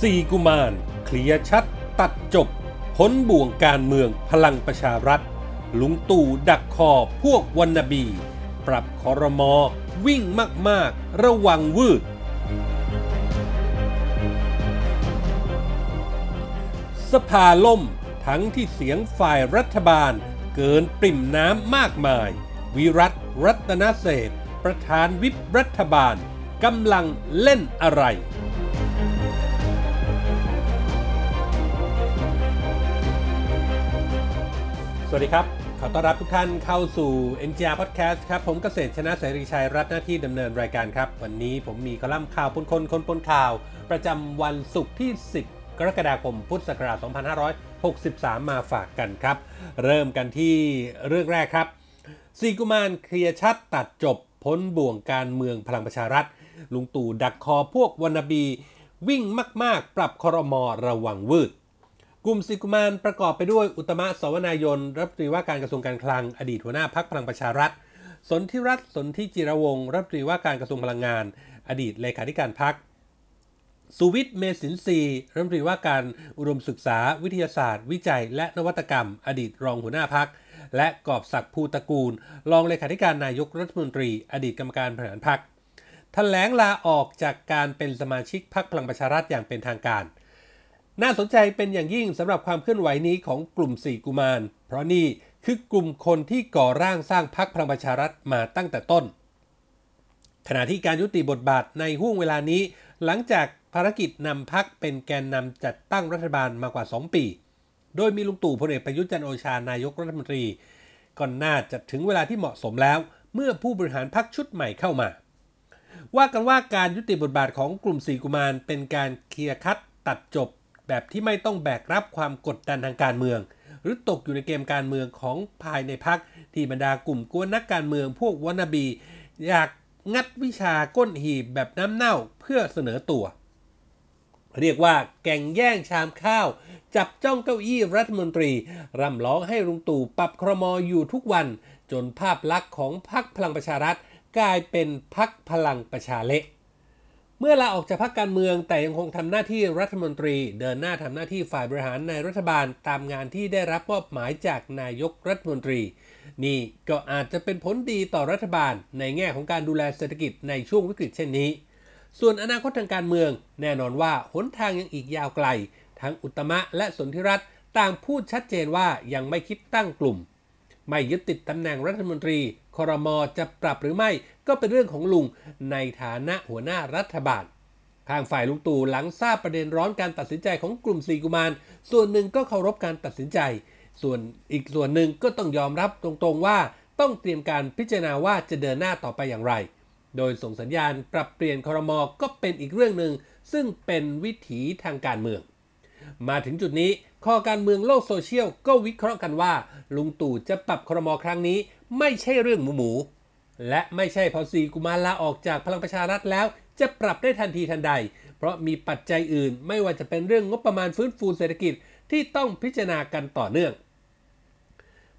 สี่กุมาร เคลียร์ชัด ตัดจบพ้นบ่วงการเมืองพลังประชารัฐ ลุงตู่ดักคอพวกวันนบี ปรับคอรมอวิ่งมาก ๆ ระวังวืด สภาล่มทั้งที่เสียงฝ่ายรัฐบาลเกินปริ่มน้ำมากมาย วิรัตรัตนเศษประธานวิปรัฐบาลกำลังเล่นอะไร สวัสดีครับ ขอต้อนรับทุกท่านเข้าสู่ NGR Podcast ครับผมเกษตรชนะเสรีชัยรัฐหน้าที่ดำเนินรายการครับ วันนี้ผมมีคอลัมน์ข่าวปนคนคนปนข่าว ประจำวันศุกร์ที่ 10 กรกฎาคมพุทธศักราช 2563 มาฝากกันครับ เริ่มกันที่เรื่องแรกครับสีกุมารเคลียร์ชัดตัดจบพ้นบ่วงการเมืองพลังประชารัฐ ลุงตู่ดักคอพวกวันบี วิ่งมาก ๆ ปรับคอรมอระวังวืด กลุ่มสิกุมารประกอบไปด้วยอุตมะสวนายนรัฐมนตรีว่าการกระทรวงการคลัง อดีตหัวหน้าพักพลังประชารัฐ สนธิรัตน์สนธิจิรวงศ์รัฐมนตรีว่าการกระทรวงพลังงาน อดีตเลขาธิการพักสุวิทย์เมสินทรีรัฐมนตรีว่าการอุดมศึกษาวิทยาศาสตร์ วิจัย และนวัตกรรม อดีตรองหัวหน้าพัก และกอบศักดิ์ภูตระกูล รองเลขาธิการนายกรัฐมนตรี อดีตกรรมการบริหารพักแถลงลาออกจากการเป็นสมาชิกพักพลังประชารัฐอย่างเป็นทางการ น่าสนใจเป็นอย่างยิ่งสำหรับความเคลื่อนไหวนี้ของกลุ่มสี่กุมาร เพราะนี่คือกลุ่มคนที่ก่อร่างสร้างพักพลังประชารัฐมาตั้งแต่ต้น ขณะที่การยุติบทบาทในห่วงเวลานี้ หลังจากภารกิจนำพักเป็นแกนนำจัดตั้งรัฐบาลมากว่า 2 ปี โดยมีลุงตู่พลเอกประยุทธ์จันโอชานายกรัฐมนตรีก็น่าจะถึงเวลาที่เหมาะสมแล้ว เมื่อผู้บริหารพักชุดใหม่เข้ามา ว่ากันว่าการยุติบทบาทของกลุ่มสีกุมารเป็นการเคลียร์คัดตัดจบ แบบที่ไม่ต้องแบกรับความกดดันทางการเมือง หรือตกอยู่ในเกมการเมืองของภายในพักที่บรรดากลุ่มกวนนักการเมืองพวกวานาบี อยากงัดวิชาก้นหีบแบบน้ำเน่าเพื่อเสนอตัว เรียกว่าแก่งแย่งชามข้าว จับจ้องเก้าอี้รัฐมนตรี ร่ำร้องให้ลุงตู่ปรับครมออยู่ทุกวัน จนภาพลักษณ์ของพรรคพลังประชารัฐกลายเป็นพักพลังประชาเละ เมื่อลาออกจากพักการเมืองแต่ยังคงทำหน้าที่รัฐมนตรี เดินหน้าทำหน้าที่ฝ่ายบริหารในรัฐบาลตามงานที่ได้รับมอบหมายจากนายกรัฐมนตรี นี่ก็อาจจะเป็นผลดีต่อรัฐบาล ในแง่ของการดูแลเศรษฐกิจในช่วงวิกฤตเช่นนี้ ส่วนอนาคตทางการเมือง แน่นอนว่าหนทางยังอีกยาวไกล ทั้งอุตมะและสนธิรัตน์ต่างพูดชัดเจนว่ายังไม่คิดตั้งกลุ่ม ไม่ยึดติดตำแหน่งรัฐมนตรีคอรมอจะปรับหรือไม่ ก็เป็นเรื่องของลุงในฐานะหัวหน้ารัฐบาลทางฝ่ายลุงตู่หลังทราบประเด็นร้อนการตัดสินใจของกลุ่มสีกุมาร ส่วนหนึ่งก็เคารพการตัดสินใจ ส่วนอีกส่วนหนึ่งก็ต้องยอมรับตรงๆว่าต้องเตรียมการพิจารณาว่าจะเดินหน้าต่อไปอย่างไร โดยส่งสัญญาณปรับเปลี่ยนคอรมอก็เป็นอีกเรื่องหนึ่งซึ่งเป็นวิถีทางการเมือง มาถึงจุดนี้ข้อการเมืองโลกโซเชียลก็วิเคราะห์กันว่า ลุงตู่จะปรับครมครั้งนี้ ไม่ใช่เรื่องหมูหมู และไม่ใช่พอสีกุมารลาออกจากพลังประชารัฐแล้ว จะปรับได้ทันทีทันใด เพราะมีปัจจัยอื่น ไม่ว่าจะเป็นเรื่องงบประมาณฟื้นฟูเศรษฐกิจที่ต้องพิจารณากันต่อเนื่อง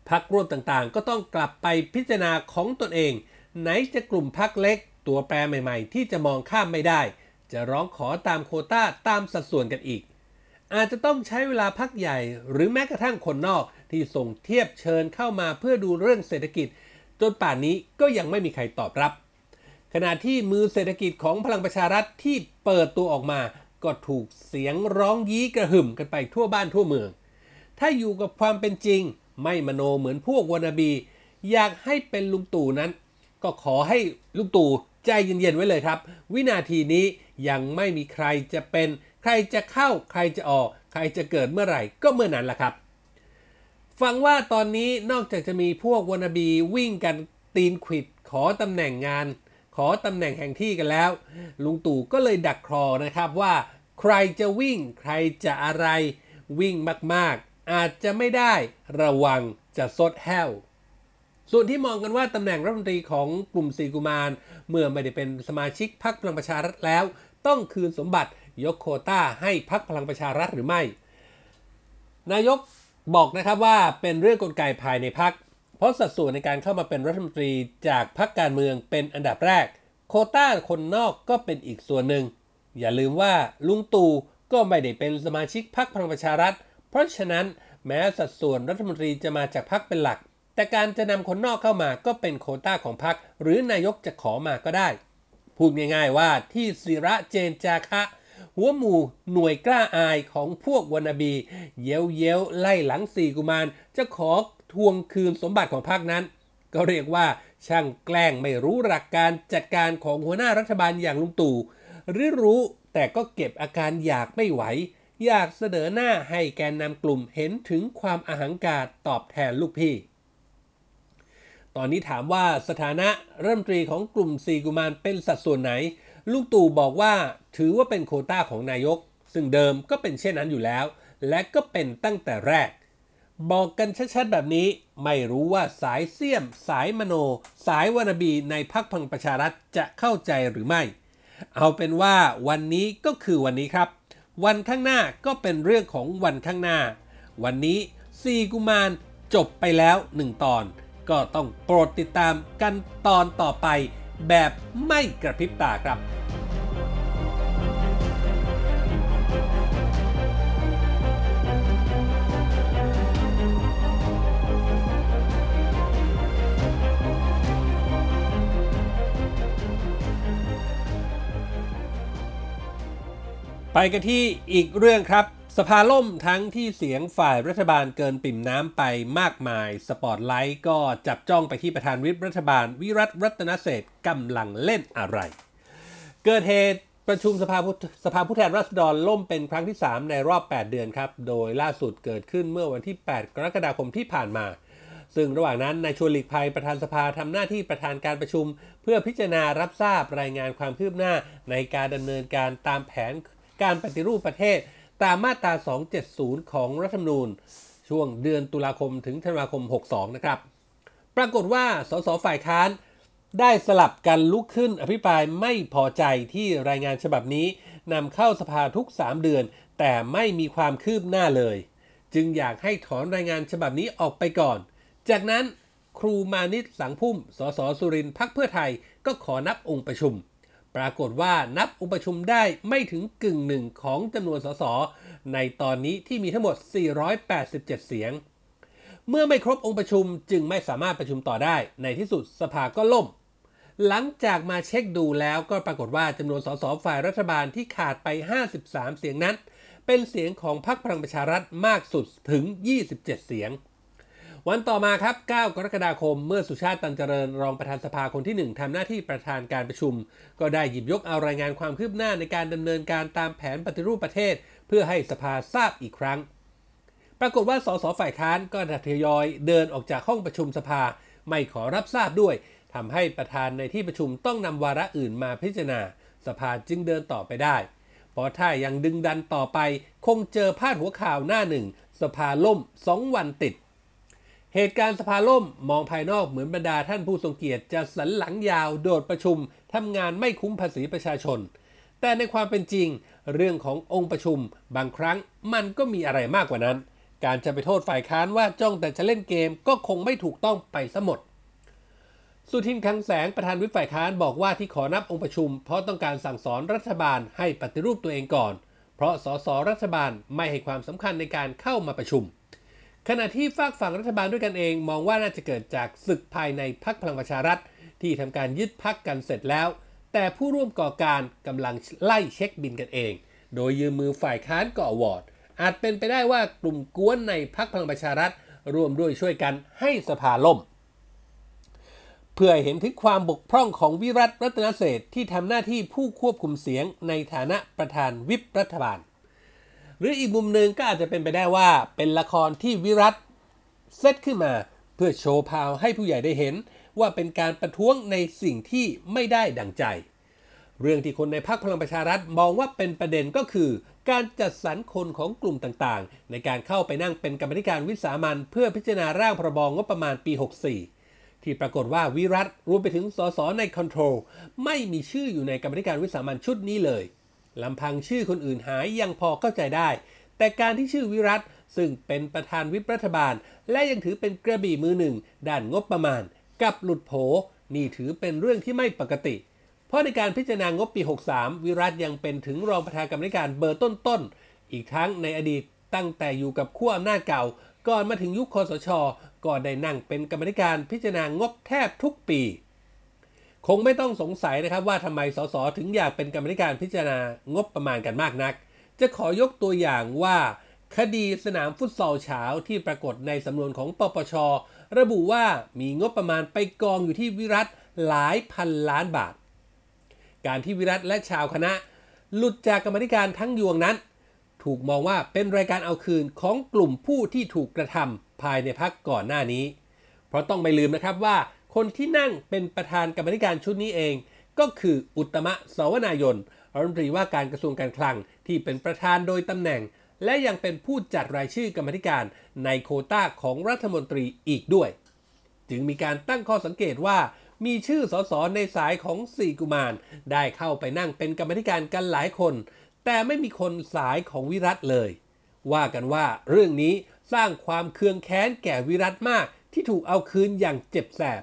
พักร่วมต่างๆ ก็ต้องกลับไปพิจารณาของตนเอง ไหนจะกลุ่มพักเล็ก ตัวแปรใหม่ๆ ที่จะมองข้ามไม่ได้ จะร้องขอตามโคต้าตามสัดส่วนกันอีก อาจจะต้องใช้เวลาพักใหญ่ หรือแม้กระทั่งคนนอกที่ส่งเทียบเชิญเข้ามาเพื่อดูเรื่องเศรษฐกิจ จนป่านนี้ก็ยังไม่มีใครตอบรับ ขณะที่มือเศรษฐกิจของพลังประชารัฐที่เปิดตัวออกมา ก็ถูกเสียงร้องยี้กระหึ่มกันไปทั่วบ้านทั่วเมือง ถ้าอยู่กับความเป็นจริง ไม่มโนเหมือนพวกวานาบี อยากให้เป็นลุงตู่นั้น ก็ขอให้ลุงตู่ใจเย็นๆไว้เลยครับ วินาทีนี้ยังไม่มีใครจะเป็น ใครจะเข้าใครจะออก ใครจะเกิดเมื่อไหร่ก็เมื่อนั้นแหละครับ ฟังว่าตอนนี้นอกจากจะมีพวกวนาบีวิ่งกันตีนขิดขอตำแหน่งงาน ขอตำแหน่งแห่งที่กันแล้ว ลุงตู่ก็เลยดักคอนะครับว่า ใครจะวิ่งใครจะอะไร วิ่งมากๆ อาจจะไม่ได้ระวังจะซดแห้วส่วนที่มองกันว่าตำแหน่งรัฐมนตรีของกลุ่มสีกุมาร เมื่อไม่ได้เป็นสมาชิกพรรคพลังประชารัฐแล้ว ต้องคืนสมบัติยกโคต้าให้พรรคพลังประชารัฐหรือไม่ นายก บอกนะครับว่าเป็นเรื่องกลไกภายในพรรคเพราะสัดส่วนในการเข้ามาเป็นรัฐมนตรีจากพรรคการเมืองเป็นอันดับแรก โคต้าคนนอกก็เป็นอีกส่วนหนึ่ง อย่าลืมว่าลุงตู่ก็ไม่ได้เป็นสมาชิกพรรคพลังประชารัฐ เพราะฉะนั้นแม้สัดส่วนรัฐมนตรีจะมาจากพรรคเป็นหลัก แต่การจะนำคนนอกเข้ามาก็เป็นโคต้าของพรรคหรือนายกจะขอมาก็ได้ พูดง่ายๆว่าที่ศิระเจนจาคะ หัวหมู่หน่วยกล้าอายของพวกวานาบี เย้ยวเย้ยวไล่หลังสี่กุมาร จะขอทวงคืนสมบัติของพรรคนั้น ก็เรียกว่าช่างแกล้งไม่รู้หลักการจัดการของหัวหน้ารัฐบาลอย่างลุงตู่หรือรู้แต่ก็เก็บอาการอยากไม่ไหว อยากเสนอหน้าให้แกนนำกลุ่มเห็นถึงความอาหังการตอบแทนลูกพี่ ตอนนี้ถามว่าสถานะเริ่มตรีของกลุ่มสีกุมารเป็นสัดส่วนไหน ลูกตู่บอกว่าถือว่าเป็นโคต้าของนายก ซึ่งเดิมก็เป็นเช่นนั้นอยู่แล้ว และก็เป็นตั้งแต่แรก บอกกันชัดๆแบบนี้ ไม่รู้ว่าสายเสี่ยม สายมโน สายวานาบีในพักพังประชารัฐจะเข้าใจหรือไม่ เอาเป็นว่าวันนี้ก็คือวันนี้ครับ วันข้างหน้าก็เป็นเรื่องของวันข้างหน้า วันนี้ซีกุมารจบไปแล้วหนึ่งตอน ก็ต้องโปรดติดตามกันตอนต่อไป แบบไม่กระพริบตาครับไปกันที่อีกเรื่องครับ สภาล่มทั้งที่เสียงฝ่ายรัฐบาลเกินปิ่มน้ำไปมากมาย สปอตไลท์ก็จับจ้องไปที่ประธานวิปรัฐบาลวิรัตรัตนเศษกำลังเล่นอะไร เกิดเหตุประชุมสภาผู้สภาผู้แทนราษฎรล่มเป็นครั้งที่ 3 ในรอบ 8 เดือนครับ โดยล่าสุดเกิดขึ้นเมื่อวันที่ 8 กรกฎาคมที่ผ่านมา ซึ่งระหว่างนั้นนายชวนหลีกภัยประธานสภาทำหน้าที่ประธานการประชุม เพื่อพิจารณารับทราบรายงานความคืบหน้าในการดำเนินการตามแผนการปฏิรูปประเทศ ตามมาตรา 270 ของรัฐธรรมนูญ ช่วงเดือนตุลาคมถึงธันวาคม 62 นะครับ ปรากฏว่าสสฝ่ายค้านได้สลับกันลุกขึ้นอภิปรายไม่พอใจที่รายงานฉบับนี้นำเข้าสภาทุก 3 เดือน แต่ไม่มีความคืบหน้าเลย จึงอยากให้ถอนรายงานฉบับนี้ออกไปก่อน จากนั้นครูมานิตสังพุ่ม สสสุรินทร์พักเพื่อไทยก็ขอนับองค์ประชุม ปรากฏว่านับองค์ประชุมได้ไม่ถึงกึ่งหนึ่งของจำนวนสส ในตอนนี้ที่มีทั้งหมด 487 เสียง เมื่อไม่ครบองค์ประชุมจึงไม่สามารถประชุมต่อได้ ในที่สุดสภาก็ล่ม หลังจากมาเช็คดูแล้วก็ปรากฏว่าจำนวนสสฝ่ายรัฐบาลที่ขาดไป 53 เสียงนั้น เป็นเสียงของพรรคพลังประชารัฐมากสุดถึง 27 เสียง วันต่อมาครับ 9 กรกฎาคม เมื่อสุชาติตันเจริญรองประธานสภาคนที่ 1ทำหน้าที่ประธานการประชุม ก็ได้หยิบยกเอารายงานความคืบหน้าในการดำเนินการตามแผนปฏิรูปประเทศ เพื่อให้สภาทราบอีกครั้ง ปรากฏว่าสสฝ่ายค้านก็ทยอยเดินออกจากห้องประชุมสภา ไม่ขอรับทราบด้วยทำให้ประธานในที่ประชุมต้องนำวาระอื่นมาพิจารณา สภาจึงเดินต่อไปได้เพราะถ้ายังดึงดันต่อไป คงเจอพาดหัวข่าวหน้าหนึ่งสภาล่ม 2 วันติด เหตุการณ์สภาล่มมองภายนอกเหมือนบรรดาท่านผู้ทรงเกียรติจะสันหลังยาวโดดประชุมทำงานไม่คุ้มภาษีประชาชน แต่ในความเป็นจริง เรื่องขององค์ประชุม บางครั้งมันก็มีอะไรมากกว่านั้น การจะไปโทษฝ่ายค้านว่าจ้องแต่จะเล่นเกมก็คงไม่ถูกต้องไปซะหมด สุทินคังแสงประธานวิปฝ่ายค้านบอกว่าที่ขอนับองค์ประชุม เพราะต้องการสั่งสอนรัฐบาลให้ปฏิรูปตัวเองก่อน เพราะสสรัฐบาลไม่ให้ความสำคัญในการเข้ามาประชุม ขณะที่ฝากฝั่งรัฐบาลด้วยกันเอง มองว่าน่าจะเกิดจากศึกภายในพักพลังประชารัฐ ที่ทำการยึดพักกันเสร็จแล้ว แต่ผู้ร่วมก่อการกำลังไล่เช็คบินกันเอง โดยยืมมือฝ่ายค้านก่อวอร์ดอาจเป็นไปได้ว่ากลุ่มกวนในพักพลังประชารัฐร่วมด้วยช่วยกันให้สภาล่ม เพื่อเห็นถึงความบกพร่องของวิรัตรัตนเศษที่ทำหน้าที่ผู้ควบคุมเสียงในฐานะประธานวิปรัฐบาล หรืออีกมุมหนึ่งก็อาจจะเป็นไปได้ว่าเป็นละครที่วิรัตเซตขึ้นมาเพื่อโชว์พาวให้ผู้ใหญ่ได้เห็น ว่าเป็นการประท้วงในสิ่งที่ไม่ได้ดังใจ เรื่องที่คนในพรรคพลังประชารัฐมองว่าเป็นประเด็นก็คือ การจัดสรรคนของกลุ่มต่างๆ ในการเข้าไปนั่งเป็นกรรมธิการวิสามันเพื่อพิจารณาร่างพรบงบประมาณปี 64ที่ปรากฏว่าวิรัตรวมไปถึงสสในคอนโทรลไม่มีชื่ออยู่ในกรรมธิการวิสามันชุดนี้เลย ลำพังชื่อคนอื่นหายยังพอเข้าใจได้ แต่การที่ชื่อวิรัตซึ่งเป็นประธานวิปรัฐบาล และยังถือเป็นกระบี่มือหนึ่ง ด้านงบประมาณ กับหลุดโผ นี่ถือเป็นเรื่องที่ไม่ปกติ เพราะในการพิจารณางบปี 63 วิรัตยังเป็นถึงรองประธานกรรมการเบอร์ต้นๆ อีกทั้งในอดีตตั้งแต่อยู่กับขั้วอำนาจเก่า ก่อนมาถึงยุคคสช ก็ได้นั่งเป็นกรรมการพิจารณางบแทบทุกปี คงไม่ต้องสงสัยนะครับว่าทำไมสสถึงอยากเป็นกรรมธิการพิจารณางบประมาณกันมากนัก จะขอยกตัวอย่างว่า คดีสนามฟุตซอลเช้าที่ปรากฏในสำนวนของปปช ระบุว่ามีงบประมาณไปกองอยู่ที่วิรัตหลายพันล้านบาท การที่วิรัตและชาวคณะ หลุดจากกรรมธิการทั้งยวงนั้น ถูกมองว่าเป็นรายการเอาคืนของกลุ่มผู้ที่ถูกกระทำภายในพักก่อนหน้านี้ เพราะต้องไม่ลืมนะครับว่า คนที่นั่งเป็นประธานกรรมธิการชุดนี้เอง ก็คืออุตมะสวนายนรัฐมนตรีว่าการกระทรวงการคลังที่เป็นประธานโดยตำแหน่ง และยังเป็นผู้จัดรายชื่อกรรมธิการในโคต้าของรัฐมนตรีอีกด้วย จึงมีการตั้งข้อสังเกตว่ามีชื่อสสในสายของสี่กุมาร ได้เข้าไปนั่งเป็นกรรมธิการกันหลายคน แต่ไม่มีคนสายของวิรัตเลย ว่ากันว่าเรื่องนี้สร้างความเคืองแค้นแก่วิรัตมากที่ถูกเอาคืนอย่างเจ็บแสบ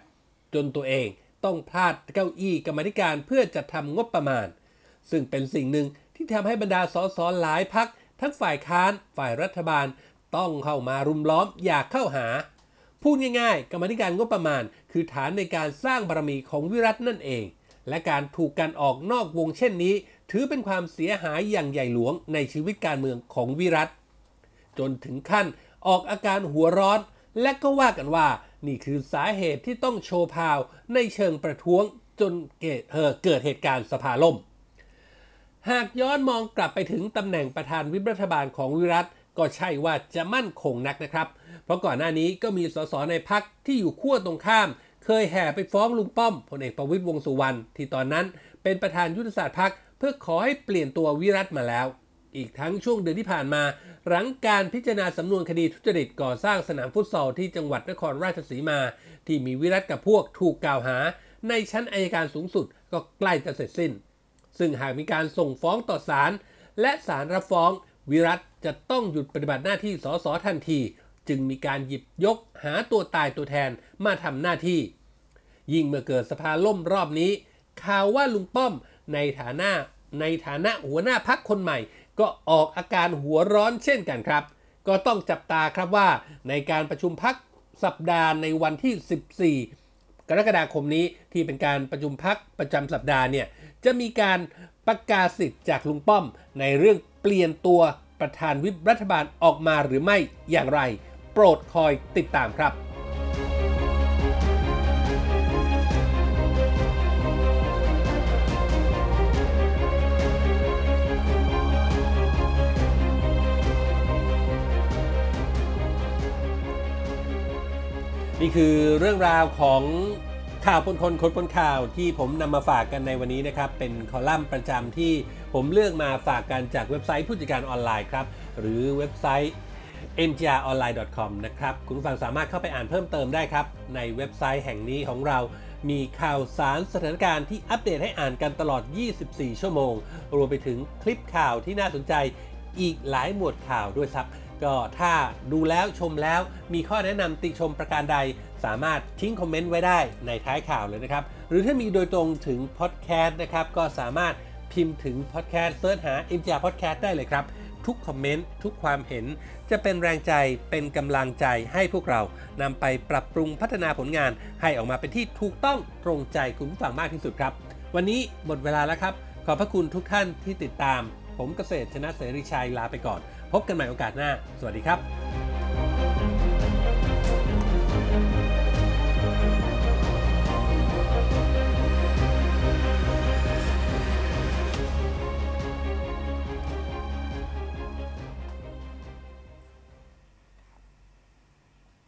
จนตัวเองต้องพลาดเก้าอี้กรรมธิการเพื่อจัดทำงบประมาณ ซึ่งเป็นสิ่งหนึ่งที่ทำให้บรรดาสสหลายพัก ทั้งฝ่ายค้านฝ่ายรัฐบาล ต้องเข้ามารุมล้อมอยากเข้าหา พูดง่ายๆ กรรมธิการงบประมาณ คือฐานในการสร้างบารมีของวิรัตนั่นเอง และการถูกการออกนอกวงเช่นนี้ ถือเป็นความเสียหายอย่างใหญ่หลวงในชีวิตการเมืองของวิรัตจนถึงขั้นออกอาการหัวร้อน และก็ว่ากันว่า นี่คือสาเหตุที่ต้องโชว์พาวในเชิงประท้วงจนเกิดเเกิดเหตุการณ์สภาล่ม หากย้อนมองกลับไปถึงตำแหน่งประธานวิปรัฐบาลของวิรัตก็ใช่ว่าจะมั่นคงนักนะครับ เพราะก่อนหน้านี้ก็มีสสในพักที่อยู่ขั้วตรงข้าม เคยแห่ไปฟ้องลุงป้อมพลเอกประวิตยวงสุวรรณที่ตอนนั้นเป็นประธานยุทธศาสตร์พักเพื่อขอให้เปลี่ยนตัววิรัตมาแล้ว อีกทั้งช่วงเดือนที่ผ่านมา หลังการพิจารณาสำนวนคดีทุจริตก่อสร้างสนามฟุตซอลที่จังหวัดนครราชสีมา ที่มีวิรัตกับพวกถูกกล่าวหา ในชั้นอายการสูงสุดก็ใกล้จะเสร็จสิ้น ซึ่งหากมีการส่งฟ้องต่อศาลและศาลรับฟ้อง วิรัตจะต้องหยุดปฏิบัติหน้าที่สสทันที จึงมีการหยิบยกหาตัวตายตัวแทนมาทำหน้าที่ ยิ่งเมื่อเกิดสภาล่มรอบนี้ข่าวว่าลุงป้อมในฐานะในฐานะหัวหน้าพักคนใหม่ ก็ออกอาการหัวร้อนเช่นกันครับ ก็ต้องจับตาครับว่าในการประชุมพักสัปดาห์ในวันที่ 14 กรกฎาคมนี้ที่เป็นการประชุมพักประจำสัปดาห์เนี่ยจะมีการประกาศสิทธิ์จากลุงป้อม ในเรื่องเปลี่ยนตัวประธานวิปรัฐบาลออกมาหรือไม่อย่างไร โปรดคอยติดตามครับ นี่คือเรื่องราวของข่าวปนคนคนปนข่าวที่ผมนำมาฝากกันในวันนี้นะครับ เป็นคอลัมน์ประจำที่ผมเลือกมาฝากกันจากเว็บไซต์ผู้จัดการออนไลน์ครับ หรือเว็บไซต์ mgronline.com นะครับ คุณผู้ฟังสามารถเข้าไปอ่านเพิ่มเติมได้ครับ ในเว็บไซต์แห่งนี้ของเรา มีข่าวสารสถานการณ์ที่อัปเดตให้อ่านกันตลอด 24 ชั่วโมง รวมไปถึงคลิปข่าวที่น่าสนใจอีกหลายหมวดข่าวด้วยครับ ก็ถ้าดูแล้วชมแล้วมีข้อแนะนำติชมประการใด สามารถทิ้งคอมเมนต์ไว้ได้ในท้ายข่าวเลยนะครับ หรือถ้ามีโดยตรงถึงพอดแคสต์นะครับ ก็สามารถพิมพ์ถึงพอดแคสต์เซิร์ชหา m j r Podcast ได้เลยครับ ทุกคอมเมนต์ ทุกความเห็น จะเป็นแรงใจเป็นกำลังใจให้พวกเรานำไปปรับปรุงพัฒนาผลงาน ให้ออกมาเป็นที่ถูกต้องตรงใจคุณผู้ฟังมากที่สุดครับ วันนี้หมดเวลาแล้วครับ ขอบพระคุณทุกท่านที่ติดตาม ผมเกษตรชนะเสรีชัยลาไปก่อน พบกันใหม่โอกาสหน้า สวัสดีครับ